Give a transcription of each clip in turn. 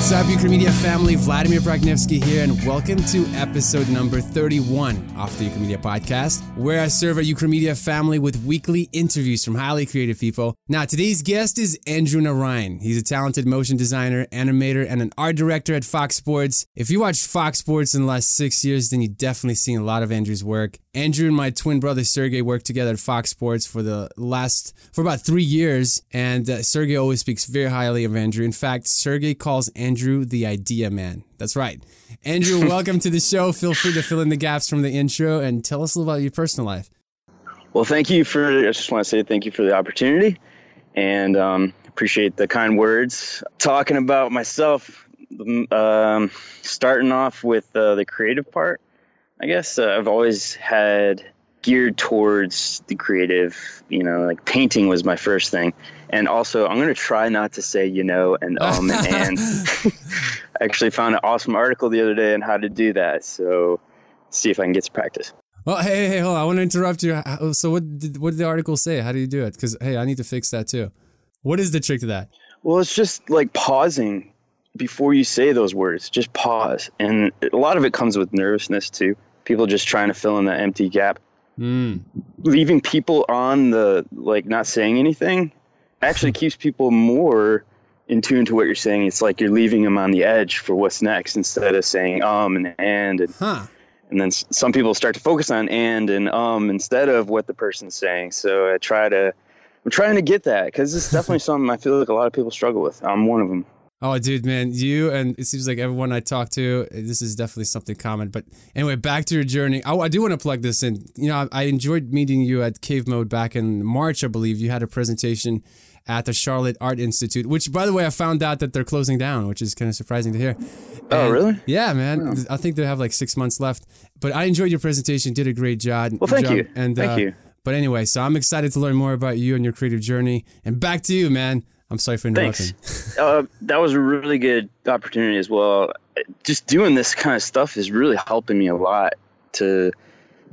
What's up, Ukramedia family? Vladimir Pragnevsky here, and welcome to episode number 31 of the Ukramedia podcast, where I serve a Ukramedia family with weekly interviews from highly creative people. Now, today's guest is Andrew Narayan. He's a talented motion designer, animator, and an art director at Fox Sports. If you watched Fox Sports in the last six years, then you've definitely seen a lot of Andrew's work. Andrew and my twin brother Sergey worked together at Fox Sports for the last for about three years, and uh, Sergey always speaks very highly of Andrew. In fact, Sergey calls Andrew the idea man. That's right. Andrew, welcome to the show. Feel free to fill in the gaps from the intro and tell us a little about your personal life. Well, thank you for. I just want to say thank you for the opportunity, and um, appreciate the kind words. Talking about myself, um, starting off with uh, the creative part I guess uh, I've always had geared towards the creative. You know, like painting was my first thing, and also I'm gonna try not to say you know and um and. and. I actually found an awesome article the other day on how to do that. So see if I can get to practice. Well, hey, hey, hold on. I want to interrupt you. So, what did what did the article say? How do you do it? Because hey, I need to fix that too. What is the trick to that? Well, it's just like pausing before you say those words. Just pause, and a lot of it comes with nervousness too people just trying to fill in that empty gap. Mm. Leaving people on the like not saying anything actually keeps people more in tune to what you're saying. It's like you're leaving them on the edge for what's next instead of saying um and and and. Huh. And then some people start to focus on and and um instead of what the person's saying. So I try to, I'm trying to get that because it's definitely something I feel like a lot of people struggle with. I'm one of them. Oh, dude, man, you and it seems like everyone I talk to, this is definitely something common. But anyway, back to your journey. I, I do want to plug this in. You know, I, I, enjoyed meeting you at Cave Mode back in March, I believe. You had a presentation at the Charlotte Art Institute, which, by the way, I found out that they're closing down, which is kind of surprising to hear. oh, really? Yeah, man. I think they have like six months left. But I enjoyed your presentation. Did a great job. Well, thank job. you. And thank uh, you. But anyway, so I'm excited to learn more about you and your creative journey. And back to you, man. I'm sorry for interrupting. Thanks. uh, that was a really good opportunity as well. Just doing this kind of stuff is really helping me a lot to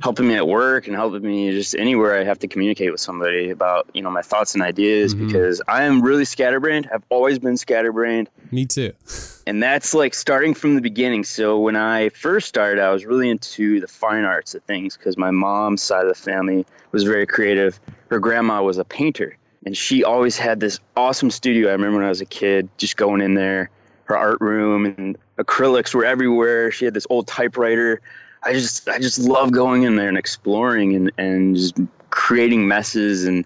helping me at work and helping me just anywhere I have to communicate with somebody about, you know, my thoughts and ideas mm-hmm. because I am really scatterbrained. I've always been scatterbrained. Me too. and that's like starting from the beginning. So when I first started, I was really into the fine arts of things because my mom's side of the family was very creative. Her grandma was a painter and she always had this awesome studio. I remember when I was a kid, just going in there, her art room and acrylics were everywhere. She had this old typewriter. I just I just love going in there and exploring and and just creating messes and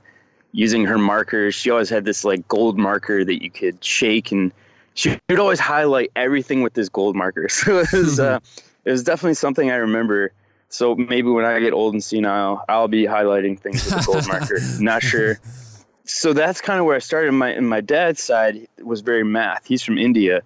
using her markers. She always had this like gold marker that you could shake and she would always highlight everything with this gold marker. So it was uh, it was definitely something I remember. So maybe when I get old and senile, I'll be highlighting things with a gold marker. Not sure so that's kind of where I started. My and my dad's side was very math. He's from India,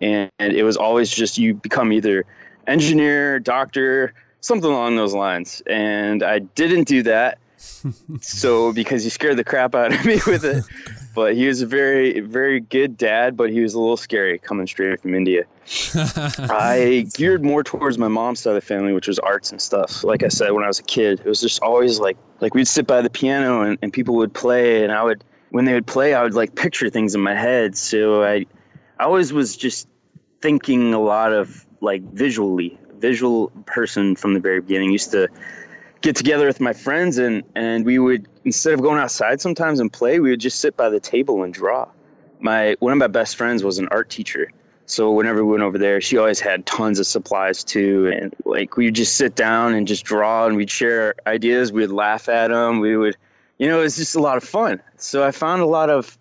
and, and it was always just you become either engineer, doctor, something along those lines. And I didn't do that. so because he scared the crap out of me with it but he was a very very good dad but he was a little scary coming straight from india i geared more towards my mom's side of the family which was arts and stuff like i said when i was a kid it was just always like like we'd sit by the piano and, and people would play and i would when they would play i would like picture things in my head so i i always was just thinking a lot of like visually visual person from the very beginning used to get together with my friends and and we would instead of going outside sometimes and play, we would just sit by the table and draw. My one of my best friends was an art teacher. So whenever we went over there, she always had tons of supplies too, and like we'd just sit down and just draw, and we'd share ideas. We'd laugh at them. We would, you know, it was just a lot of fun. So I found a lot of,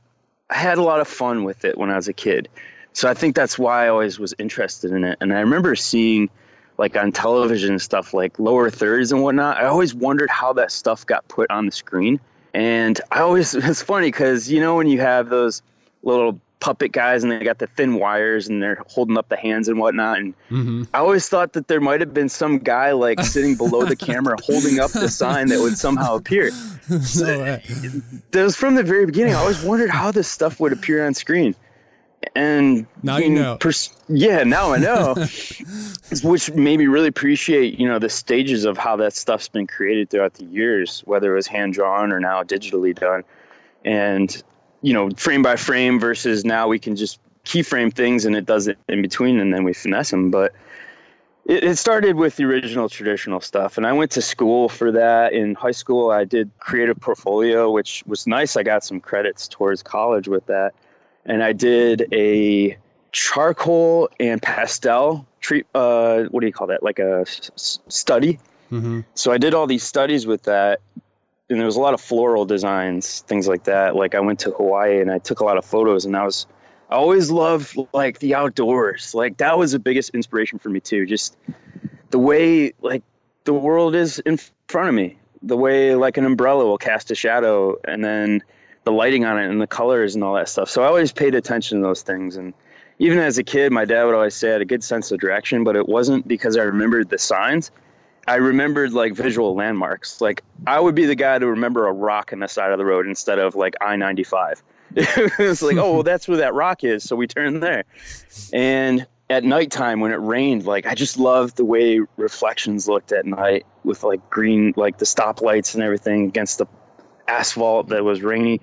I had a lot of fun with it when I was a kid. So I think that's why I always was interested in it. And I remember seeing like on television stuff like lower thirds and whatnot. I always wondered how that stuff got put on the screen. And I always, it's funny because, you know, when you have those little puppet guys and they got the thin wires and they're holding up the hands and whatnot. And mm-hmm. I always thought that there might have been some guy like sitting below the camera holding up the sign that would somehow appear. So, that was from the very beginning. I always wondered how this stuff would appear on screen and now you know pers- yeah now i know which made me really appreciate you know the stages of how that stuff's been created throughout the years whether it was hand drawn or now digitally done and you know frame by frame versus now we can just keyframe things and it does it in between and then we finesse them. But it, it started with the original traditional stuff. And I went to school for that. In high school, I did creative portfolio, which was nice. I got some credits towards college with that. And I did a charcoal and pastel treat, uh, what do you call that? Like a s- study. Mm-hmm. So I did all these studies with that and there was a lot of floral designs, things like that. Like I went to Hawaii and I took a lot of photos, and I was I always loved like the outdoors. Like that was the biggest inspiration for me too. Just the way like the world is in front of me. The way like an umbrella will cast a shadow, and then the lighting on it and the colors and all that stuff. So I always paid attention to those things. And even as a kid, my dad would always say I had a good sense of direction, but it wasn't because I remembered the signs I remembered like visual landmarks. Like I would be the guy to remember a rock in the side of the road instead of like I ninety five. It's like, oh, well, that's where that rock is, so we turn there. And at nighttime when it rained, like I just loved the way reflections looked at night with like green, like the stoplights and everything against the asphalt that was rainy.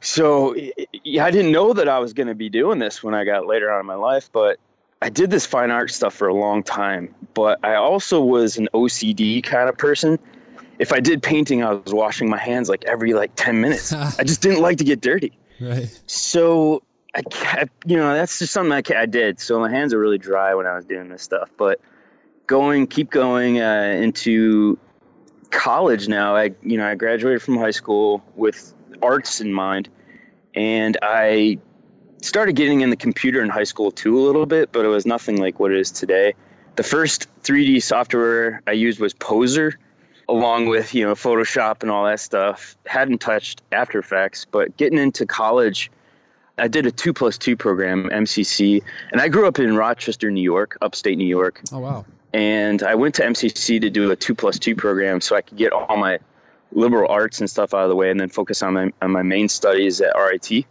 So I didn't know that I was going to be doing this when I got later on in my life, but I did this fine art stuff for a long time, but I also was an OCD kind of person. If I did painting, I was washing my hands like every like 10 minutes. I just didn't like to get dirty. Right. So I kept, you know, that's just something I, I did. So my hands are really dry when I was doing this stuff. But going, keep going uh, into college now. I, you know, I graduated from high school with arts in mind, and I started getting in the computer in high school too a little bit, but it was nothing like what it is today. The first 3D software I used was Poser, along with you know Photoshop and all that stuff. Hadn't touched After Effects, but getting into college, I did a two plus two program, MCC, and I grew up in Rochester, New York, upstate New York. Oh wow! And I went to MCC to do a two plus two program so I could get all my liberal arts and stuff out of the way, and then focus on my on my main studies at RIT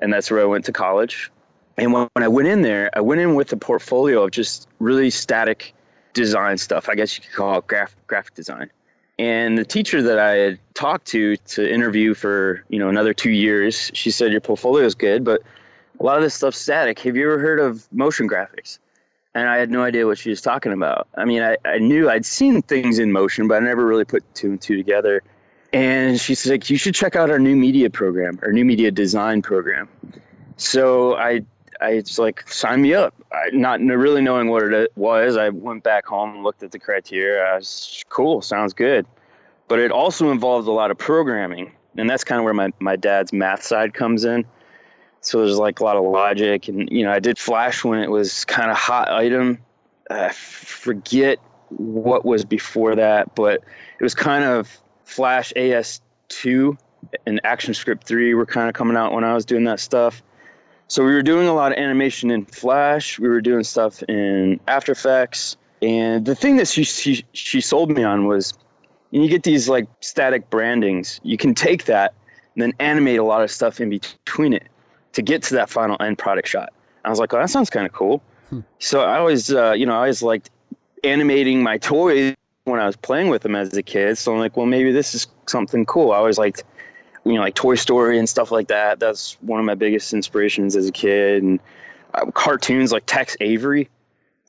and that's where I went to college. And when, when I went in there, I went in with a portfolio of just really static design stuff. I guess you could call it graph, graphic design. And the teacher that I had talked to to interview for you know another two years, she said your portfolio is good, but a lot of this stuff's static. Have you ever heard of motion graphics? And I had no idea what she was talking about. I mean, I, I knew I'd seen things in motion, but I never really put two and two together and she's like, "You should check out our new media program, our new media design program." So I, I was like, "Sign me up!" I, not really knowing what it was, I went back home and looked at the criteria. I was cool, sounds good, but it also involved a lot of programming, and that's kind of where my my dad's math side comes in. So there's like a lot of logic, and you know, I did Flash when it was kind of hot item. I forget what was before that, but it was kind of Flash AS2 and ActionScript 3 were kind of coming out when I was doing that stuff. So we were doing a lot of animation in Flash. We were doing stuff in After Effects. And the thing that she, she, she sold me on was you get these like static brandings. You can take that and then animate a lot of stuff in between it to get to that final end product shot. I was like, oh, that sounds kind of cool. Hmm. So I always, uh, you know, I always liked animating my toys when I was playing with them as a kid. So I'm like, well, maybe this is something cool. I always liked, you know, like Toy Story and stuff like that. That's one of my biggest inspirations as a kid. And uh, cartoons like Tex Avery.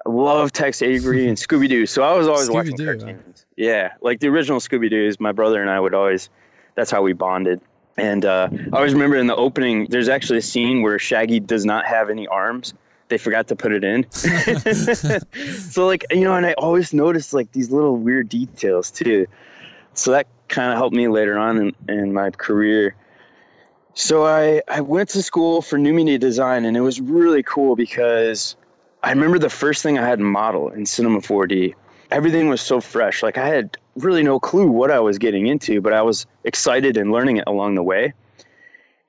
I love Tex Avery and Scooby Doo. So I was always watching cartoons. Yeah, like the original Scooby Doo's. My brother and I would always. That's how we bonded. And uh, I always remember in the opening, there's actually a scene where Shaggy does not have any arms they forgot to put it in. so like you know, and I always noticed like these little weird details too. So that kind of helped me later on in, in my career. So I I went to school for new media design, and it was really cool because I remember the first thing I had to model in Cinema 4D. Everything was so fresh. Like I had really no clue what I was getting into, but I was excited and learning it along the way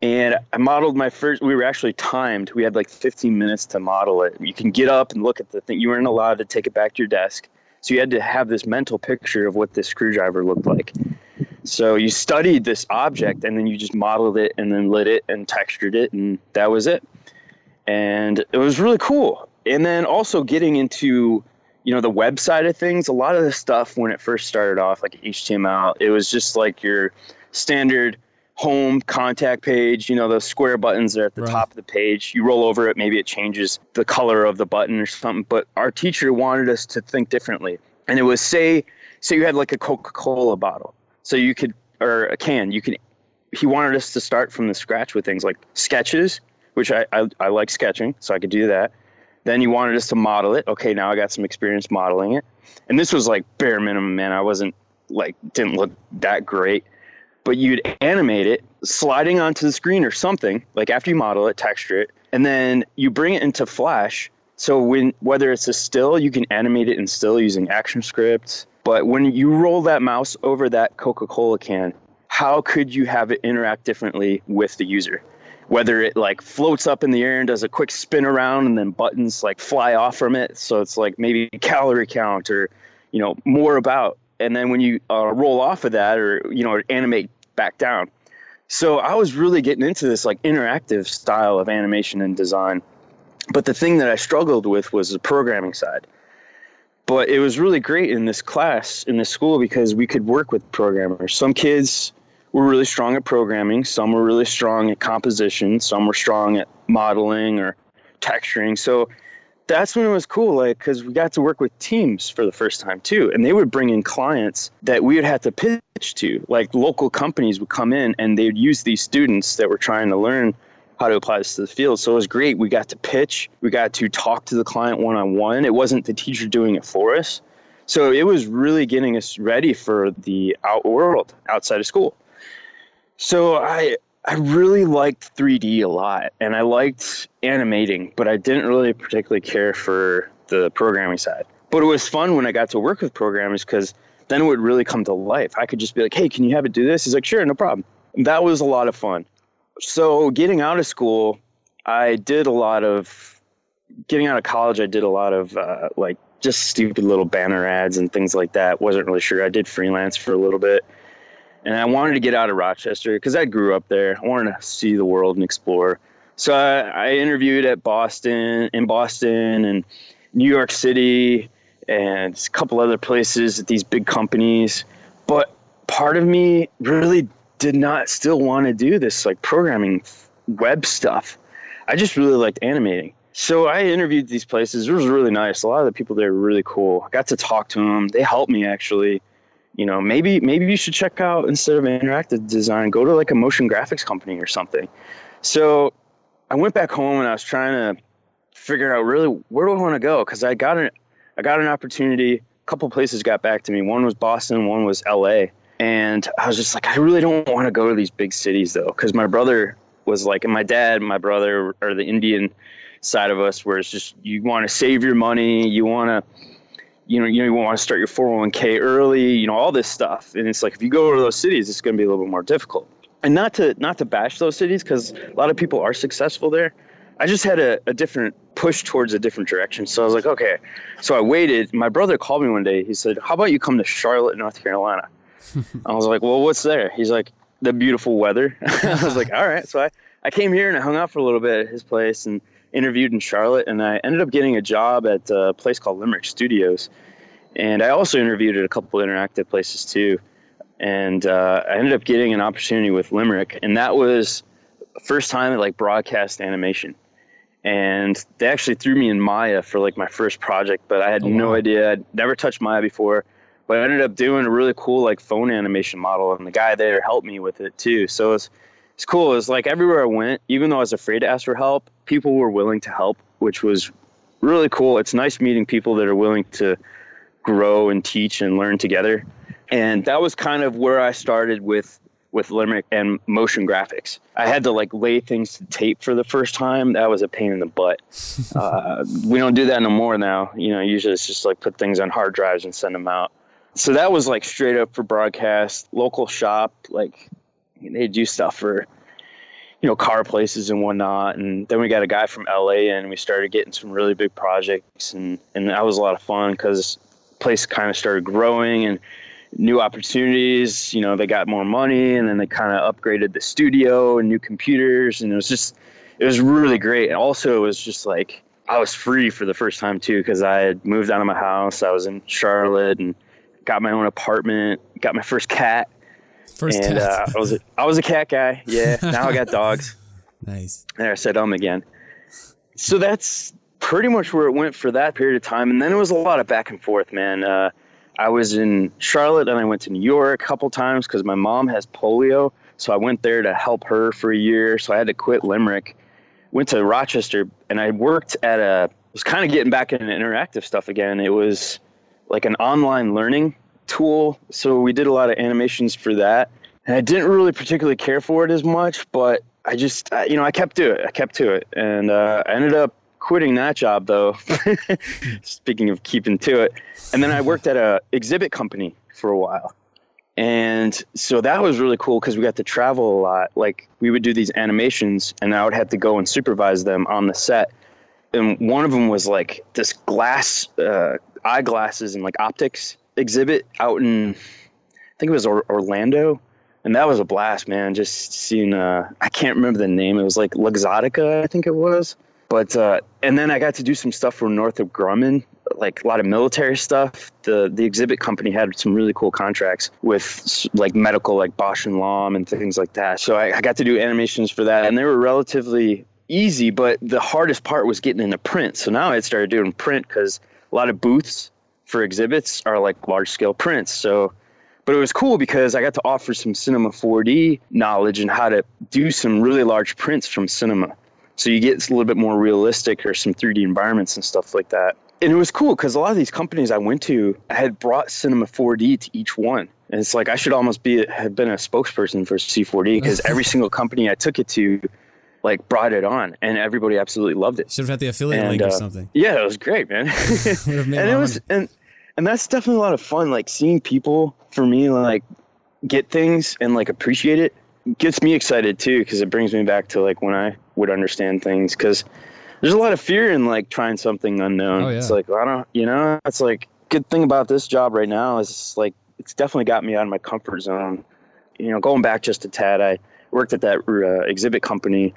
and I modeled my first. We were actually timed. We had like 15 minutes to model it. You can get up and look at the thing. You weren't allowed to take it back to your desk, so you had to have this mental picture of what this screwdriver looked like. So you studied this object, and then you just modeled it, and then lit it and textured it, and that was it. And it was really cool. And then also getting into you know the web side of things. A lot of the stuff when it first started off, like HTML, it was just like your standard home contact page, you know, those square buttons are at the Right. top of the page. You roll over it, maybe it changes the color of the button or something. But our teacher wanted us to think differently. And it was say, say you had like a Coca Cola bottle. So you could, or a can, you could, he wanted us to start from the scratch with things like sketches, which I, I, I like sketching, so I could do that. Then he wanted us to model it. Okay, now I got some experience modeling it. And this was like bare minimum, man. I wasn't like, didn't look that great but you'd animate it sliding onto the screen or something like after you model it texture it and then you bring it into flash. So when whether it's a still you can animate it in still using ActionScript but when you roll that mouse over that coca-cola can how could you have it interact differently with the user? Whether it like floats up in the air and does a quick spin around and then buttons like fly off from it so it's like maybe calorie count or you know more about and then when you uh, roll off of that or you know animate back down. So i was really getting into this like interactive style of animation and design. But the thing that i struggled with was the programming side. But it was really great in this class in this school because we could work with programmers. Some kids were really strong at programming. Some were really strong at composition. Some were strong at modeling or texturing. So that's when it was cool like because we got to work with teams for the first time too and they would bring in clients that we would have to pitch to. Like local companies would come in and they would use these students that were trying to learn how to apply this to the field. So it was great. We got to pitch. We got to talk to the client one-on-one. It wasn't the teacher doing it for us. So it was really getting us ready for the out world outside of school. So i I really liked 3D a lot and I liked animating, but I didn't really particularly care for the programming side. But it was fun when I got to work with programmers because then it would really come to life. I could just be like, hey, can you have it do this? He's like, sure, no problem. That was a lot of fun. So getting out of school, I did a lot of, getting out of college, I did a lot of uh, like just stupid little banner ads and things like that. Wasn't really sure. I did freelance for a little bit and I wanted to get out of Rochester because I grew up there. I wanted to see the world and explore. So I, I, interviewed at Boston, in Boston, and New York City, and a couple other places at these big companies. But part of me really did not still want to do this like programming web stuff. I just really liked animating. So I interviewed these places. It was really nice. A lot of the people there were really cool. I got to talk to them. They helped me actually you know maybe maybe you should check out instead of interactive design go to like a motion graphics company or something. So i went back home and i was trying to figure out really where do i want to go? Because i got an i got an opportunity. A couple places got back to me. One was boston one was la and i was just like i really don't want to go to these big cities though because my brother was like and my dad my brother are the indian side of us where it's just you want to save your money you want to you know, you know, you want to start your 401k early, you know, all this stuff. And it's like, if you go to those cities, it's going to be a little bit more difficult. And not to, not to bash those cities because a lot of people are successful there. I just had a, a different push towards a different direction. So I was like, okay. So I waited. My brother called me one day. He said, how about you come to Charlotte, North Carolina? I was like, well, what's there? He's like, the beautiful weather. I was like, all right. So I, I came here and I hung out for a little bit at his place and interviewed in Charlotte, and I ended up getting a job at a place called Limerick Studios. And I also interviewed at a couple interactive places too. And uh, I ended up getting an opportunity with Limerick, and that was first time at like broadcast animation. And they actually threw me in Maya for like my first project, but I had Oh, no wow. idea. I'd never touched Maya before, but I ended up doing a really cool like phone animation model, and the guy there helped me with it too. So it's it's cool. It's like everywhere I went, even though I was afraid to ask for help, people were willing to help, which was really cool. It's nice meeting people that are willing to grow and teach and learn together. And that was kind of where I started with with Limerick and motion graphics. I had to like lay things to tape for the first time. That was a pain in the butt. uh, we don't do that no more now. You know, usually it's just like put things on hard drives and send them out. So that was like straight up for broadcast, local shop. Like they do stuff for you know car places and whatnot. And then we got a guy from LA and we started getting some really big projects, and and that was a lot of fun because place kind of started growing and new opportunities. You know, they got more money, and then they kind of upgraded the studio and new computers, and it was just it was really great. And also, it was just like I was free for the first time too because I had moved out of my house. I was in Charlotte and got my own apartment. Got my first cat. First and uh. I was a, I was a cat guy. Yeah. Now I got dogs. nice. There, I said um again. So that's pretty much where it went for that period of time, and then it was a lot of back and forth, man. Uh, I was in Charlotte, and I went to New York a couple times because my mom has polio, so I went there to help her for a year. So I had to quit Limerick. Went to Rochester, and I worked at a. Was kind of getting back into interactive stuff again. It was like an online learning tool, so we did a lot of animations for that. And I didn't really particularly care for it as much, but I just, you know, I kept to it. I kept to it, and uh, I ended up quitting that job though. Speaking of keeping to it, and then I worked at a exhibit company for a while, and so that was really cool because we got to travel a lot. Like we would do these animations, and I would have to go and supervise them on the set. And one of them was like this glass uh, eyeglasses and like optics exhibit out in, I think it was or- Orlando and that was a blast, man. Just seeing, uh, I can't remember the name. It was like Luxottica, I think it was. But uh, and then I got to do some stuff for Northrop Grumman, like a lot of military stuff. The the exhibit company had some really cool contracts with like medical, like Bausch and Lomb and things like that. So I, I got to do animations for that, and they were relatively easy. But the hardest part was getting into print. So now I started doing print because a lot of booths for exhibits are like large scale prints. So but it was cool because I got to offer some Cinema 4D knowledge and how to do some really large prints from cinema. So you get a little bit more realistic or some 3D environments and stuff like that. And it was cool because a lot of these companies I went to, I had brought Cinema 4D to each one. And it's like I should almost be have been a spokesperson for C4D because every single company I took it to like brought it on and everybody absolutely loved it. Should have had the affiliate And, link or uh, something. Yeah, it was great, man. Would have made and it was and and that's definitely a lot of fun like seeing people for me like get things and like appreciate it gets me excited too because it brings me back to like when i would understand things because there's a lot of fear in like trying something unknown Oh, yeah. it's like i don't you know it's like good thing about this job right now is like it's definitely got me out of my comfort zone you know going back just a tad i worked at that uh, exhibit company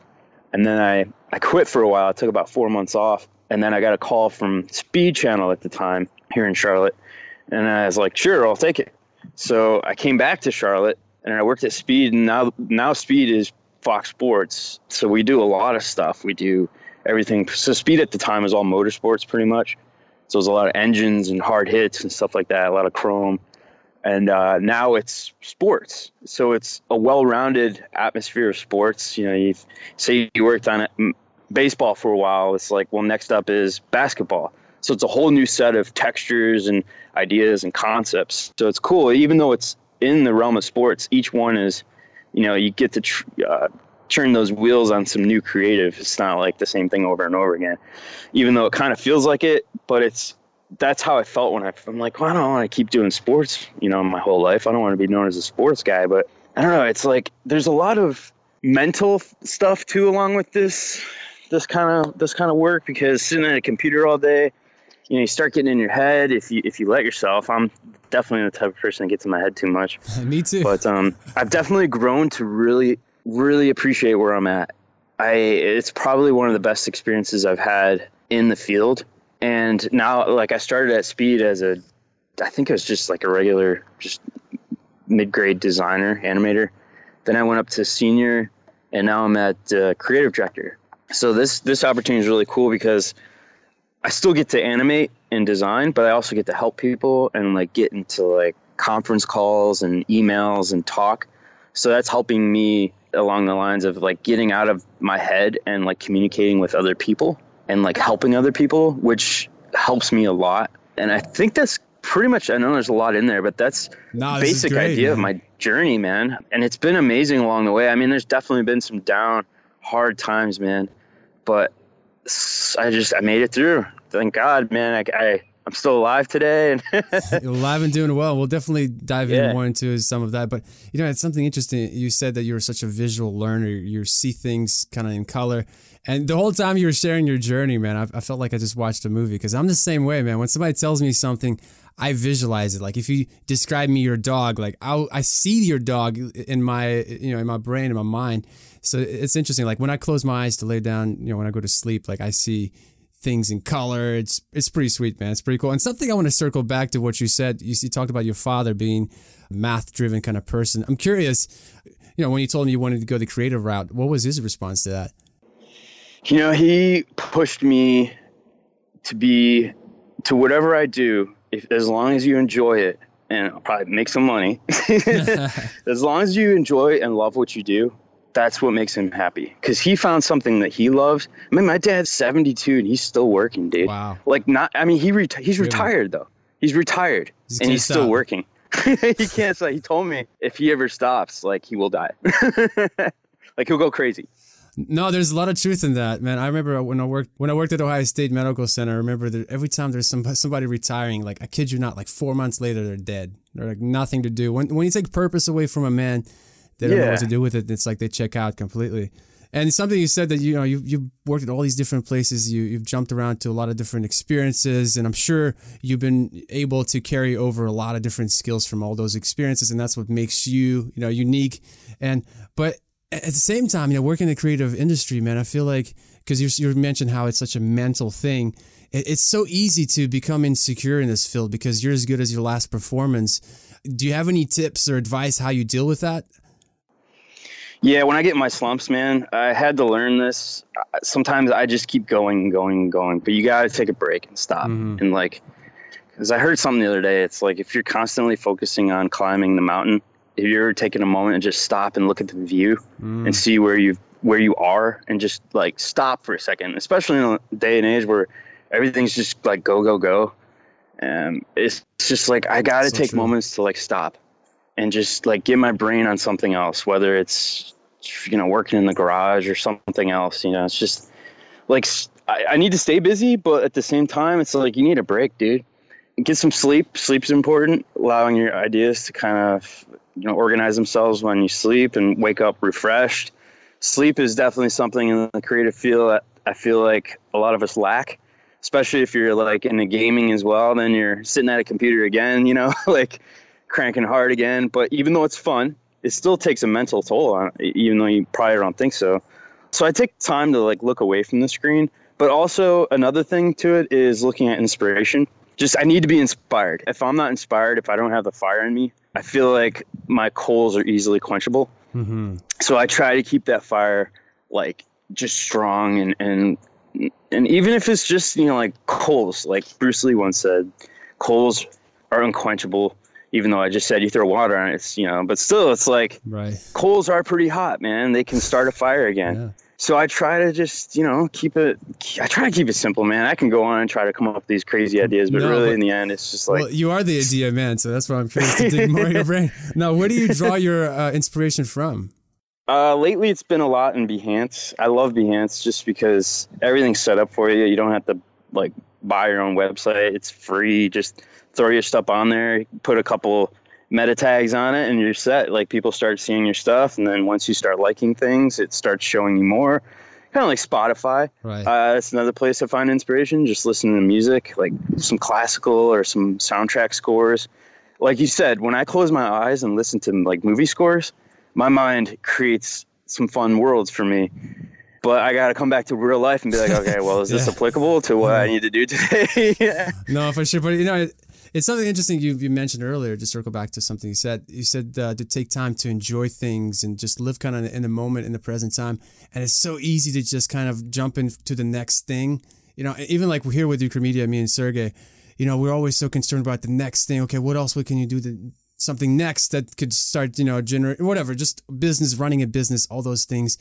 and then I, I quit for a while. I took about four months off. And then I got a call from Speed Channel at the time here in Charlotte. And I was like, sure, I'll take it. So I came back to Charlotte and I worked at Speed. And now, now Speed is Fox Sports. So we do a lot of stuff. We do everything. So Speed at the time was all motorsports pretty much. So it was a lot of engines and hard hits and stuff like that, a lot of chrome. And uh, now it's sports. So it's a well rounded atmosphere of sports. You know, you say you worked on baseball for a while. It's like, well, next up is basketball. So it's a whole new set of textures and ideas and concepts. So it's cool. Even though it's in the realm of sports, each one is, you know, you get to tr- uh, turn those wheels on some new creative. It's not like the same thing over and over again, even though it kind of feels like it, but it's, that's how I felt when I, I'm like, well, I don't want to keep doing sports, you know, my whole life. I don't want to be known as a sports guy, but I don't know. It's like there's a lot of mental stuff too, along with this, this kind of this kind of work because sitting at a computer all day, you know, you start getting in your head if you if you let yourself. I'm definitely the type of person that gets in my head too much, Me too. but um, I've definitely grown to really really appreciate where I'm at. I it's probably one of the best experiences I've had in the field and now like i started at speed as a i think it was just like a regular just mid-grade designer animator then i went up to senior and now i'm at uh, creative director so this this opportunity is really cool because i still get to animate and design but i also get to help people and like get into like conference calls and emails and talk so that's helping me along the lines of like getting out of my head and like communicating with other people and like helping other people, which helps me a lot. And I think that's pretty much, I know there's a lot in there, but that's is basic great, idea of my journey, man. And it's been amazing along the way. I mean, there's definitely been some down, hard times, man, but I just, I made it through. Thank God, man. I, I I'm still alive today. And You're alive and doing well. We'll definitely dive Yeah. in more into some of that. But you know, it's something interesting. You said that you're such a visual learner. You see things kind of in color, and the whole time you were sharing your journey, man, I, I felt like I just watched a movie because I'm the same way, man. When somebody tells me something, I visualize it. Like if you describe me your dog, like I I see your dog in my you know in my brain in my mind. So it's interesting. Like when I close my eyes to lay down, you know, when I go to sleep, like I see things in color. It's it's pretty sweet, man. It's pretty cool. And something I want to circle back to what you said. You, you talked about your father being math driven kind of person. I'm curious, you know, when you told him you wanted to go the creative route, what was his response to that? You know, he pushed me to be to whatever I do, if, as long as you enjoy it, and I'll probably make some money. as long as you enjoy and love what you do, that's what makes him happy. Because he found something that he loves. I mean, my dad's 72 and he's still working, dude. Wow. Like, not, I mean, he reti- he's retired, though. He's retired Just and he's still working. he can't stop. He told me if he ever stops, like, he will die. like, he'll go crazy. No, there's a lot of truth in that, man. I remember when I worked when I worked at Ohio State Medical Center. I remember that every time there's some somebody retiring, like I kid you not, like four months later they're dead. They're like nothing to do. When when you take purpose away from a man, they don't know what to do with it. It's like they check out completely. And something you said that you know you you worked at all these different places. You you've jumped around to a lot of different experiences, and I'm sure you've been able to carry over a lot of different skills from all those experiences, and that's what makes you you know unique. And but at the same time, you know, working in the creative industry, man, I feel like because you you mentioned how it's such a mental thing. It, it's so easy to become insecure in this field because you're as good as your last performance. Do you have any tips or advice how you deal with that? Yeah, when I get in my slumps, man, I had to learn this. Sometimes I just keep going and going and going, but you got to take a break and stop. Mhm. And like, because I heard something the other day, it's like if you're constantly focusing on climbing the mountain, if you're taking a moment and just stop and look at the view Mm. and see where you where you are, and just like stop for a second, especially in a day and age where everything's just like go go go. Um, it's it's just like I got to So take true. moments to like stop and just like get my brain on something else, whether it's you know working in the garage or something else. You know, it's just like I need to stay busy, but at the same time, it's like you need a break, dude. Get some sleep. Sleep's important. Allowing your ideas to kind of you know organize themselves when you sleep and wake up refreshed. Sleep is definitely something in the creative field that I feel like a lot of us lack especially if you're like into gaming as well then you're sitting at a computer again you know like cranking hard again. But even though it's fun it still takes a mental toll on it, even though you probably don't think so. So i take time to like look away from the screen. But also another thing to it is looking at inspiration. Just i need to be inspired. If i'm not inspired if i don't have the fire in me i feel like my coals are easily quenchable Mm-hmm. so I try to keep that fire like just strong and and and even if it's just you know like coals, like Bruce Lee once said, coals are unquenchable. Even though I just said you throw water on it, it's you know, but still, it's like Right. coals are pretty hot, man. They can start a fire again. Yeah. So I try to just you know keep it. I try to keep it simple, man. I can go on and try to come up with these crazy ideas, but No, really but- in the end, it's just like well, you are the idea man, so that's why I'm curious to dig more in your brain. Now, where do you draw your uh, inspiration from? Uh, lately, it's been a lot in Behance. I love Behance just because everything's set up for you. You don't have to like buy your own website. It's free. Just throw your stuff on there. Put a couple meta tags on it, and you're set. Like people start seeing your stuff, and then once you start liking things, it starts showing you more. Kind of like Spotify. Right. Uh, that's another place to find inspiration. Just listening to music, like some classical or some soundtrack scores. Like you said, when I close my eyes and listen to like movie scores, my mind creates some fun worlds for me. But I got to come back to real life and be like, okay, well, is this Yeah. applicable to what I need to do today? yeah. No, for sure. But you know, it's something interesting you, you mentioned earlier. To circle back to something you said, you said uh, to take time to enjoy things and just live kind of in the moment, in the present time. And it's so easy to just kind of jump into the next thing. You know, even like we're here with Ukramedia, me and Sergey. You know, we're always so concerned about the next thing. Okay, what else? What can you do? To, something next that could start, you know, generate whatever, just business, running a business, all those things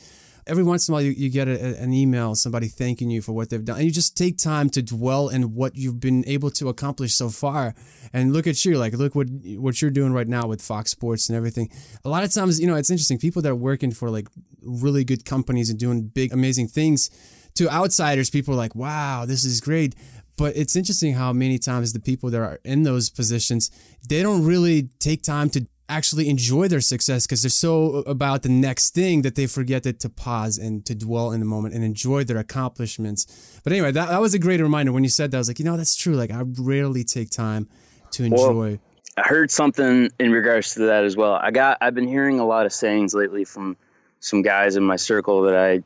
every once in a while you, you get a, an email somebody thanking you for what they've done and you just take time to dwell in what you've been able to accomplish so far. And look at you like look what what you're doing right now with fox sports and everything. A lot of times you know it's interesting people that are working for like really good companies and doing big amazing things to outsiders people are like wow this is great. But it's interesting how many times the people that are in those positions they don't really take time to actually enjoy their success because they're so about the next thing that they forget that to pause and to dwell in the moment and enjoy their accomplishments. But anyway, that, that was a great reminder when you said that. I was like, you know, that's true. Like I rarely take time to enjoy. I heard something in regards to that as well. I got I've been hearing a lot of sayings lately from some guys in my circle that I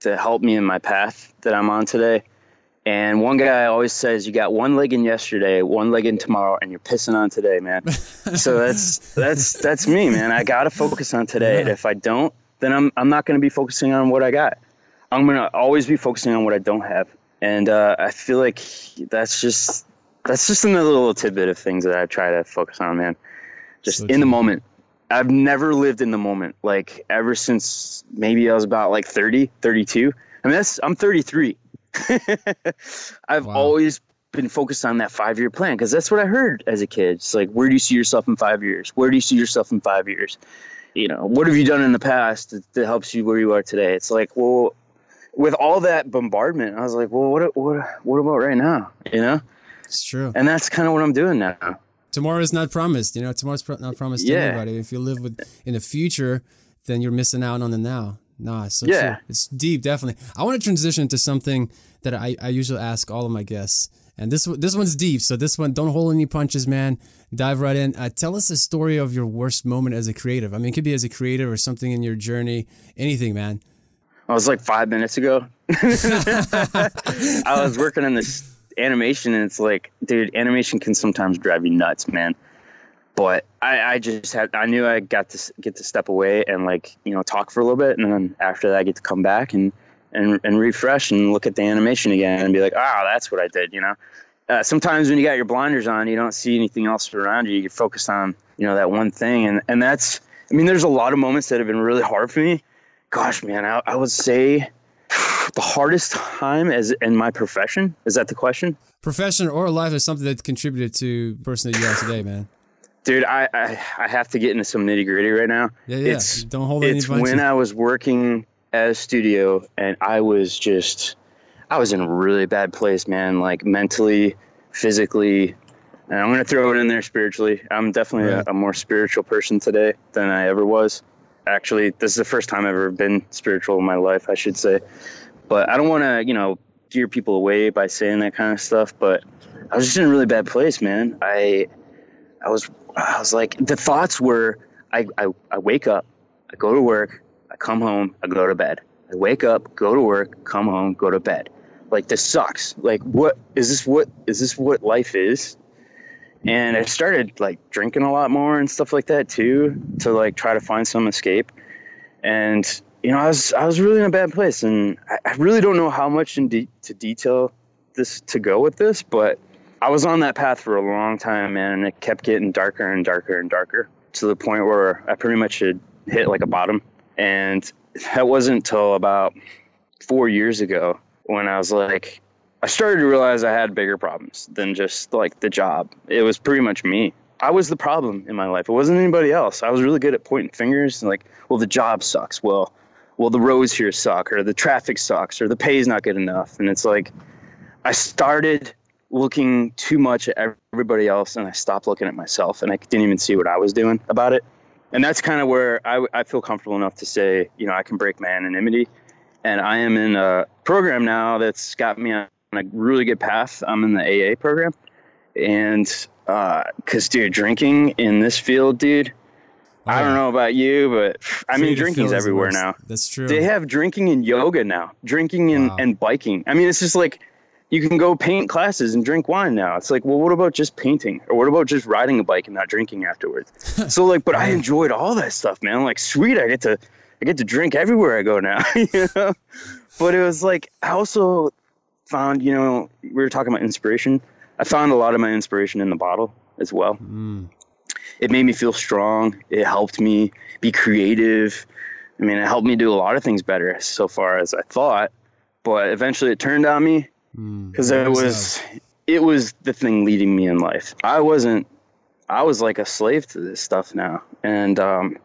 to help me in my path that I'm on today. And one guy always says, "You got one leg in yesterday, one leg in tomorrow, and you're pissing on today, man." so that's that's that's me, man. I gotta focus on today. Yeah. If I don't, then I'm I'm not gonna be focusing on what I got. I'm gonna always be focusing on what I don't have. And uh, I feel like that's just that's just another little tidbit of things that I try to focus on, man. Just so in the moment. I've never lived in the moment. Like ever since maybe I was about like 30, 32. I mean, that's I'm 33. I've wow. always been focused on that five year plan because that's what I heard as a kid. It's like, where do you see yourself in five years? Where do you see yourself in five years? You know, what have you done in the past that, that helps you where you are today? It's like, well, with all that bombardment, I was like, well, what, what, what about right now? You know, it's true. And that's kind of what I'm doing now. Tomorrow is not promised. You know, tomorrow's not promised to anybody. If you live with in the future, then you're missing out on the now. Nah, so yeah. True. It's deep, definitely. I want to transition to something that I, I usually ask all of my guests. And this this one's deep, so this one don't hold any punches, man. Dive right in. Uh, tell us a story of your worst moment as a creative. I mean, it could be as a creative or something in your journey, anything, man. I was like five minutes ago. I was working on this animation, and it's like, dude, animation can sometimes drive you nuts, man but I, I just had I knew I got to get to step away and like you know talk for a little bit, and then after that I get to come back and and and refresh and look at the animation again and be like, oh, that's what I did, you know. Uh, sometimes when you got your blinders on, you don't see anything else around you. You're focused on you know that one thing, and and that's I mean, there's a lot of moments that have been really hard for me. Gosh, man, I, I would say the hardest time as in my profession is that the question profession or life is something that contributed to person that you are today man Dude, I, I, I have to get into some nitty gritty right now. Yeah, yeah. It's, Don't hold it's when I was working at a studio and I was just, I was in a really bad place, man. Like mentally, physically, and I'm gonna throw it in there spiritually. I'm definitely right. a, a, more spiritual person today than I ever was. Actually, this is the first time I've ever been spiritual in my life, I should say. But I don't want to, you know, gear people away by saying that kind of stuff. But I was just in a really bad place, man. I I was I was like the thoughts were I, I, I wake up, I go to work, I come home, I go to bed. I wake up, go to work, come home, go to bed. Like this sucks. Like what is this what is this what life is? And I started like drinking a lot more and stuff like that too to like try to find some escape. And you know, I was I was really in a bad place, and I, I really don't know how much in de- to detail this to go with this, but I was on that path for a long time, man, and it kept getting darker and darker and darker to the point where I pretty much had hit like a bottom. And that wasn't until about four years ago when I was like, I started to realize I had bigger problems than just like the job. It was pretty much me. I was the problem in my life. It wasn't anybody else. I was really good at pointing fingers and like, well, the job sucks. Well, well, the roads here suck, or the traffic sucks, or the pay's not good enough. And it's like, I started looking too much at everybody else and I stopped looking at myself and I didn't even see what I was doing about it. And that's kind of where I, I feel comfortable enough to say, you know, I can break my anonymity. And I am in a program now that's got me on a really good path. I'm in the AA program. And because, uh, dude, drinking in this field, dude, oh, I don't know about you, but I mean, drinking's everywhere now. That's true. They have drinking in yoga now, drinking and, wow. and biking. I mean, it's just like you can go paint classes and drink wine now. It's like, well, what about just painting? Or what about just riding a bike and not drinking afterwards? so like, but I enjoyed all that stuff, man. Like, sweet, I get to, I get to drink everywhere I go now. you know? But it was like, I also found, you know, we were talking about inspiration. I found a lot of my inspiration in the bottle as well. Mm. It made me feel strong. It helped me be creative. I mean, it helped me do a lot of things better so far as I thought. But eventually, it turned on me because mm, it was it was the thing leading me in life. I wasn't. I was like a slave to this stuff now, and um,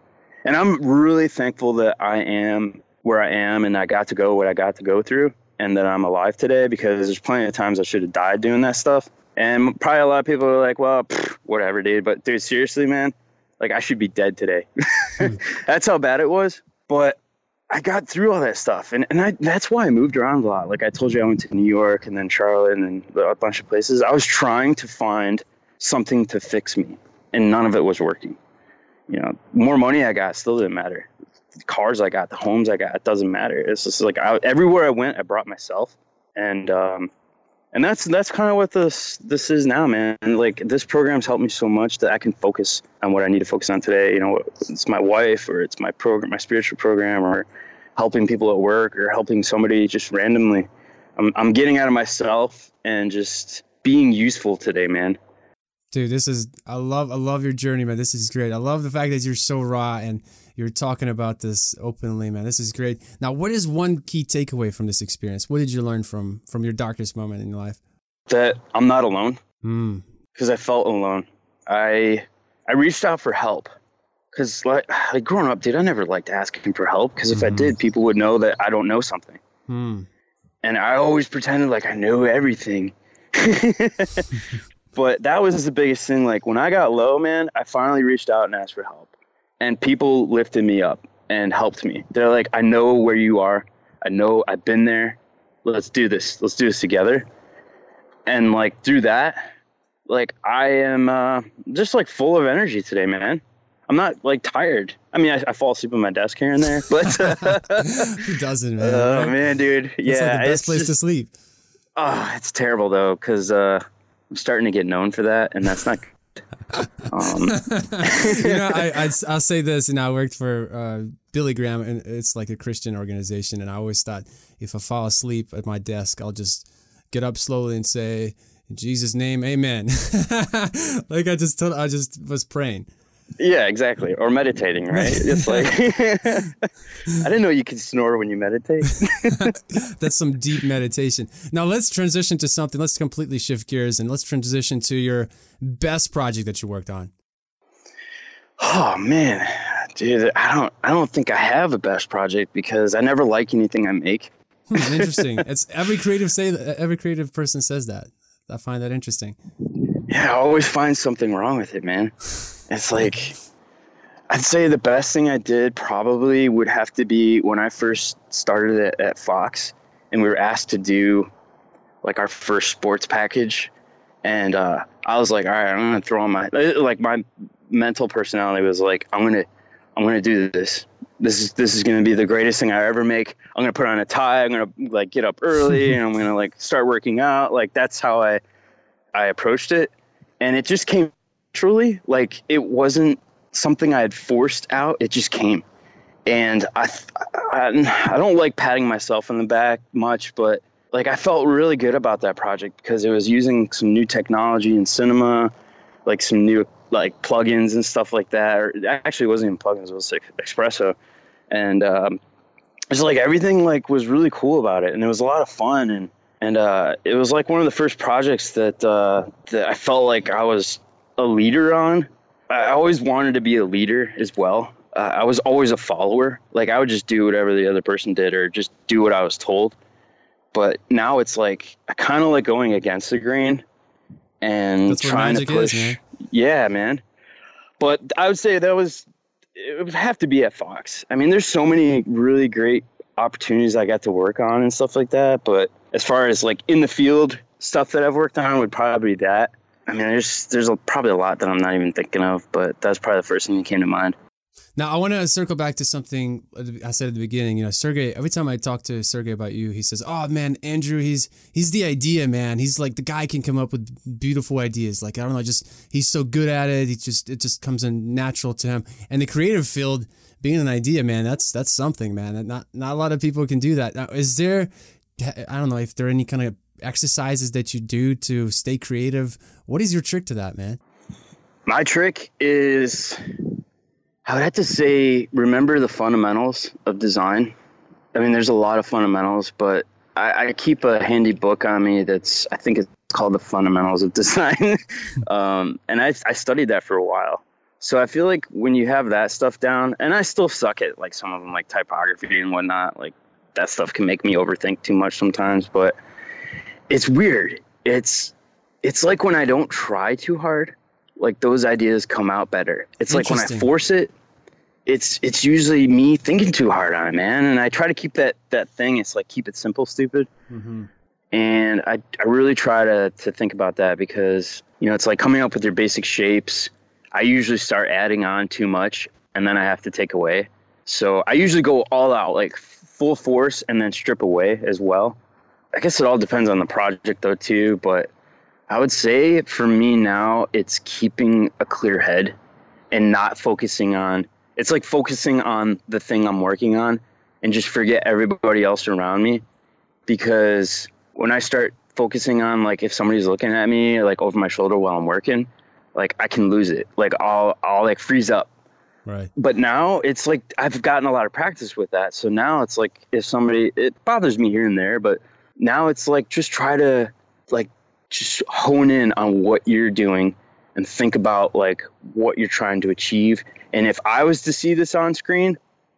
and I'm really thankful that I am where I am, and I got to go what I got to go through, and that I'm alive today. Because there's plenty of times I should have died doing that stuff, and probably a lot of people are like, "Well, pff, whatever, dude." But dude, seriously, man, like I should be dead today. Hmm. That's how bad it was. But I got through all that stuff, and and I, that's why I moved around a lot. Like I told you, I went to New York and then Charlotte and then a bunch of places. I was trying to find something to fix me, and none of it was working. You know, more money I got still didn't matter. The cars I got, the homes I got, it doesn't matter. It's just like I, everywhere I went, I brought myself, and um, and that's that's kind of what this this is now, man. And like this program's helped me so much that I can focus on what I need to focus on today. You know, it's my wife or it's my program, my spiritual program, or helping people at work or helping somebody just randomly. I'm I'm getting out of myself and just being useful today, man. Dude, this is I love I love your journey, man. This is great. I love the fact that you're so raw and you're talking about this openly, man. This is great. Now, what is one key takeaway from this experience? What did you learn from from your darkest moment in your life? That I'm not alone. Mm. Because I felt alone. I I reached out for help. Cause like, like growing up, dude, I never liked asking for help. Because if mm. I did, people would know that I don't know something. Mm. And I always pretended like I knew everything. but that was the biggest thing. Like when I got low, man, I finally reached out and asked for help and people lifted me up and helped me. They're like, I know where you are. I know I've been there. Let's do this. Let's do this together. And like through that, like I am uh, just like full of energy today, man. I'm not like tired. I mean, I, I fall asleep on my desk here and there, but who doesn't, man? Oh man, dude. Yeah, it's like the best place just, to sleep. Oh, it's terrible though, because uh, I'm starting to get known for that, and that's not um. you know, I, I will say this, and I worked for uh, Billy Graham, and it's like a Christian organization, and I always thought if I fall asleep at my desk, I'll just get up slowly and say, "In Jesus' name, Amen." like I just told, I just was praying. Yeah, exactly. Or meditating, right? It's like I didn't know you could snore when you meditate. That's some deep meditation. Now let's transition to something. Let's completely shift gears and let's transition to your best project that you worked on. Oh man, dude, I don't I don't think I have a best project because I never like anything I make. Hmm, interesting. It's every creative say every creative person says that. I find that interesting. Yeah, I always find something wrong with it, man. It's like I'd say the best thing I did probably would have to be when I first started at, at Fox and we were asked to do like our first sports package. And uh, I was like, all right, I'm gonna throw on my like my mental personality was like, I'm gonna I'm gonna do this. This is this is gonna be the greatest thing I ever make. I'm gonna put on a tie. I'm gonna like get up early and I'm gonna like start working out. Like that's how I I approached it, and it just came naturally. Like it wasn't something I had forced out. It just came. And I, I, I don't like patting myself in the back much, but like I felt really good about that project because it was using some new technology in cinema, like some new like plugins and stuff like that. Or actually, it wasn't even plugins; it was like XPresso, and um, it's like everything like was really cool about it, and it was a lot of fun, and and uh, it was like one of the first projects that uh, that I felt like I was a leader on. I always wanted to be a leader as well. Uh, I was always a follower. Like I would just do whatever the other person did or just do what I was told. But now it's like I kind of like going against the grain and That's trying to push. Is, man. Yeah, man. But I would say that was it would have to be at Fox. I mean, there's so many really great opportunities I got to work on and stuff like that. But as far as like in the field stuff that I've worked on would probably be that. I mean, there's there's probably a lot that I'm not even thinking of, but that's probably the first thing that came to mind. Now, I want to circle back to something I said at the beginning. You know, Sergey. Every time I talk to Sergey about you, he says, "Oh man, Andrew, he's he's the idea man. He's like the guy can come up with beautiful ideas. Like I don't know, just he's so good at it. He just it just comes in natural to him. And the creative field, being an idea man, that's that's something, man. Not not a lot of people can do that. Now, is there? I don't know if there are any kind of exercises that you do to stay creative. What is your trick to that, man? My trick is, I would have to say, remember the fundamentals of design. I mean, there's a lot of fundamentals, but I, I keep a handy book on me that's, I think it's called The Fundamentals of Design. um, and I, I studied that for a while. So I feel like when you have that stuff down, and I still suck at like some of them, like typography and whatnot, like that stuff can make me overthink too much sometimes. But it's weird. It's it's like when I don't try too hard, like those ideas come out better. It's like when I force it, it's it's usually me thinking too hard on it, man. And I try to keep that that thing. It's like keep it simple, stupid. Mm-hmm. And I I really try to to think about that because you know it's like coming up with your basic shapes. I usually start adding on too much, and then I have to take away. So I usually go all out, like full force, and then strip away as well. I guess it all depends on the project though too, but I would say for me now it's keeping a clear head and not focusing on it's like focusing on the thing I'm working on and just forget everybody else around me because when I start focusing on like if somebody's looking at me like over my shoulder while I'm working, like I can lose it. Like I'll I'll like freeze up. Right. But now it's like I've gotten a lot of practice with that. So now it's like if somebody it bothers me here and there, but now it's like just try to like just hone in on what you're doing and think about like what you're trying to achieve. And if I was to see this on screen,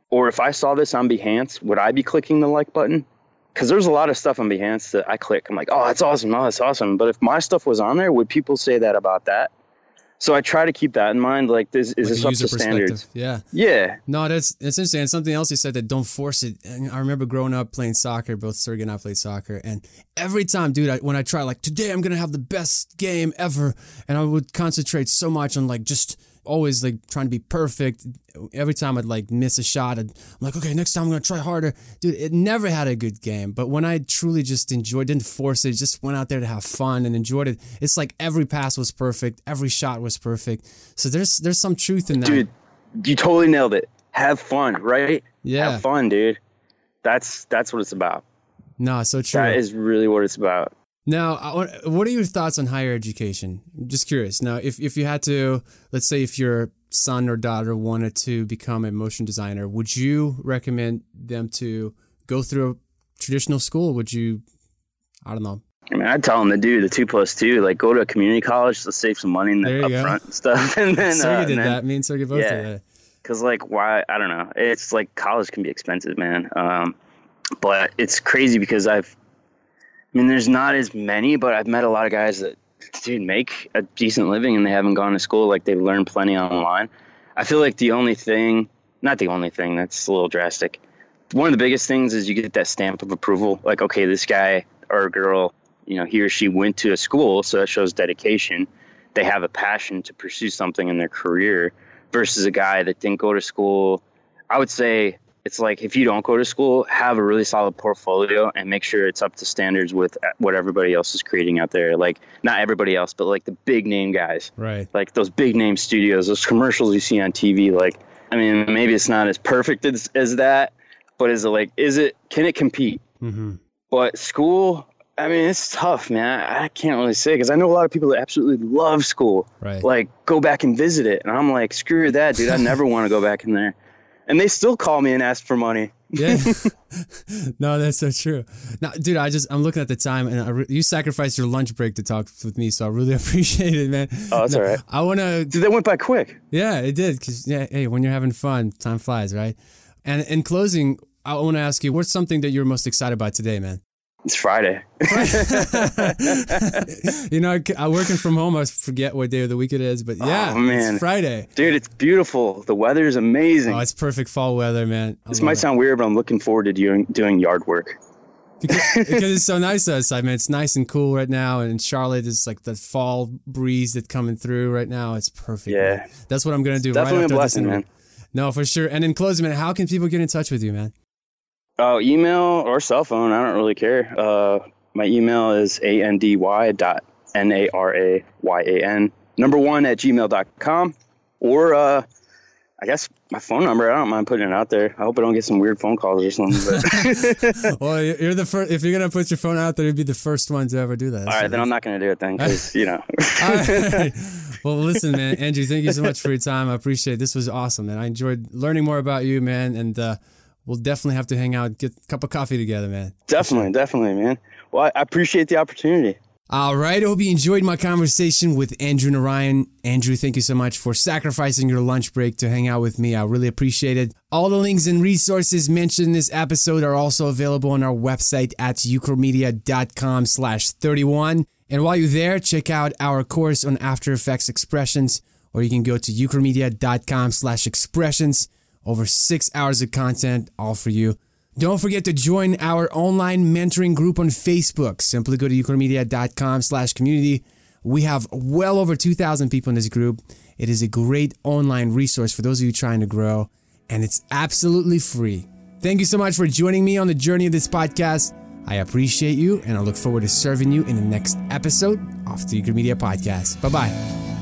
or if I saw this on Behance, would I be clicking the like button? Because there's a lot of stuff on Behance that I click. I'm like, oh, that's awesome. Oh, that's awesome. But if my stuff was on there, would people say that about that? So I try to keep that in mind. Like, this is this up to standards? Yeah. Yeah. No, that's that's interesting. And something else you said that don't force it. And I remember growing up playing soccer. Both Sergey and I played soccer, and every time, dude, I, when I try like today, I'm gonna have the best game ever, and I would concentrate so much on like just always like trying to be perfect. Every time I'd like miss a shot, I'd, I'm like, okay, next time I'm gonna try harder, dude. It never had a good game, but when I truly just enjoyed, didn't force it, just went out there to have fun and enjoyed it. It's like every pass was perfect, every shot was perfect. So there's there's some truth in that, dude. You totally nailed it. Have fun, right? Yeah, have fun, dude. That's that's what it's about. No, so true. That is really what it's about. Now, what are your thoughts on higher education? I'm just curious. Now, if, if you had to, let's say, if your son or daughter wanted to become a motion designer, would you recommend them to go through a traditional school? Would you, I don't know. I mean, I'd tell them to do the two plus two, like go to a community college to save some money in the upfront and stuff. And then, Sergey uh, did then, that. Me and Sergey both yeah, did that. Because, like, why? I don't know. It's like college can be expensive, man. Um, but it's crazy because I've I mean, there's not as many, but I've met a lot of guys that, dude, make a decent living and they haven't gone to school. Like they've learned plenty online. I feel like the only thing, not the only thing, that's a little drastic. One of the biggest things is you get that stamp of approval. Like, okay, this guy or girl, you know, he or she went to a school, so that shows dedication. They have a passion to pursue something in their career versus a guy that didn't go to school. I would say it's like if you don't go to school, have a really solid portfolio and make sure it's up to standards with what everybody else is creating out there. Like not everybody else, but like the big name guys, right? Like those big name studios, those commercials you see on TV. Like, I mean, maybe it's not as perfect as, as that, but is it like, is it? Can it compete? Mm-hmm. But school, I mean, it's tough, man. I can't really say because I know a lot of people that absolutely love school. Right. Like, go back and visit it, and I'm like, screw that, dude. I never want to go back in there and they still call me and ask for money. yeah, no, that's so true. Now, dude, I just I'm looking at the time, and re- you sacrificed your lunch break to talk with me, so I really appreciate it, man. Oh, that's all right. I want to. Dude, that went by quick. Yeah, it did. Cause yeah, hey, when you're having fun, time flies, right? And in closing, I want to ask you, what's something that you're most excited about today, man? It's Friday. you know, I, uh, working from home, I forget what day of the week it is, but oh, yeah, oh, man. it's Friday. Dude, it's beautiful. The weather is amazing. Oh, it's perfect fall weather, man. I this might it. sound weird, but I'm looking forward to doing doing yard work. because, because, it's so nice outside, man. It's nice and cool right now, and Charlotte is like the fall breeze that's coming through right now. It's perfect. Yeah, man. that's what I'm gonna do. It's definitely right a blessing, man. No, for sure. And in closing, man, how can people get in touch with you, man? Oh, email or cell phone. I don't really care. Uh, my email is andy dot n a r a y a n number one at gmail.com or uh, I guess my phone number. I don't mind putting it out there. I hope I don't get some weird phone calls or something. But well, you're the first. If you're gonna put your phone out there, you'd be the first one to ever do that. All right, so then I'm not gonna do it then, because you know. Well, listen, man, Andrew, thank you so much for your time. I appreciate it. This was awesome, man. I enjoyed learning more about you, man, and uh, we'll definitely have to hang out, get a cup of coffee together, man. Definitely, definitely, man. Well, I appreciate the opportunity. All right. I hope you enjoyed my conversation with Andrew Narayan. Andrew, thank you so much for sacrificing your lunch break to hang out with me. I really appreciate it. All the links and resources mentioned in this episode are also available on our website at ukramedia.com slash 31. And while you're there, check out our course on After Effects Expressions, or you can go to ukramedia.com slash expressions. Over six hours of content, all for you. Don't forget to join our online mentoring group on Facebook. Simply go to ukramedia.com slash community. We have well over 2,000 people in this group. It is a great online resource for those of you trying to grow, and it's absolutely free. Thank you so much for joining me on the journey of this podcast. I appreciate you, and I look forward to serving you in the next episode of the Ukramedia Podcast. Bye bye.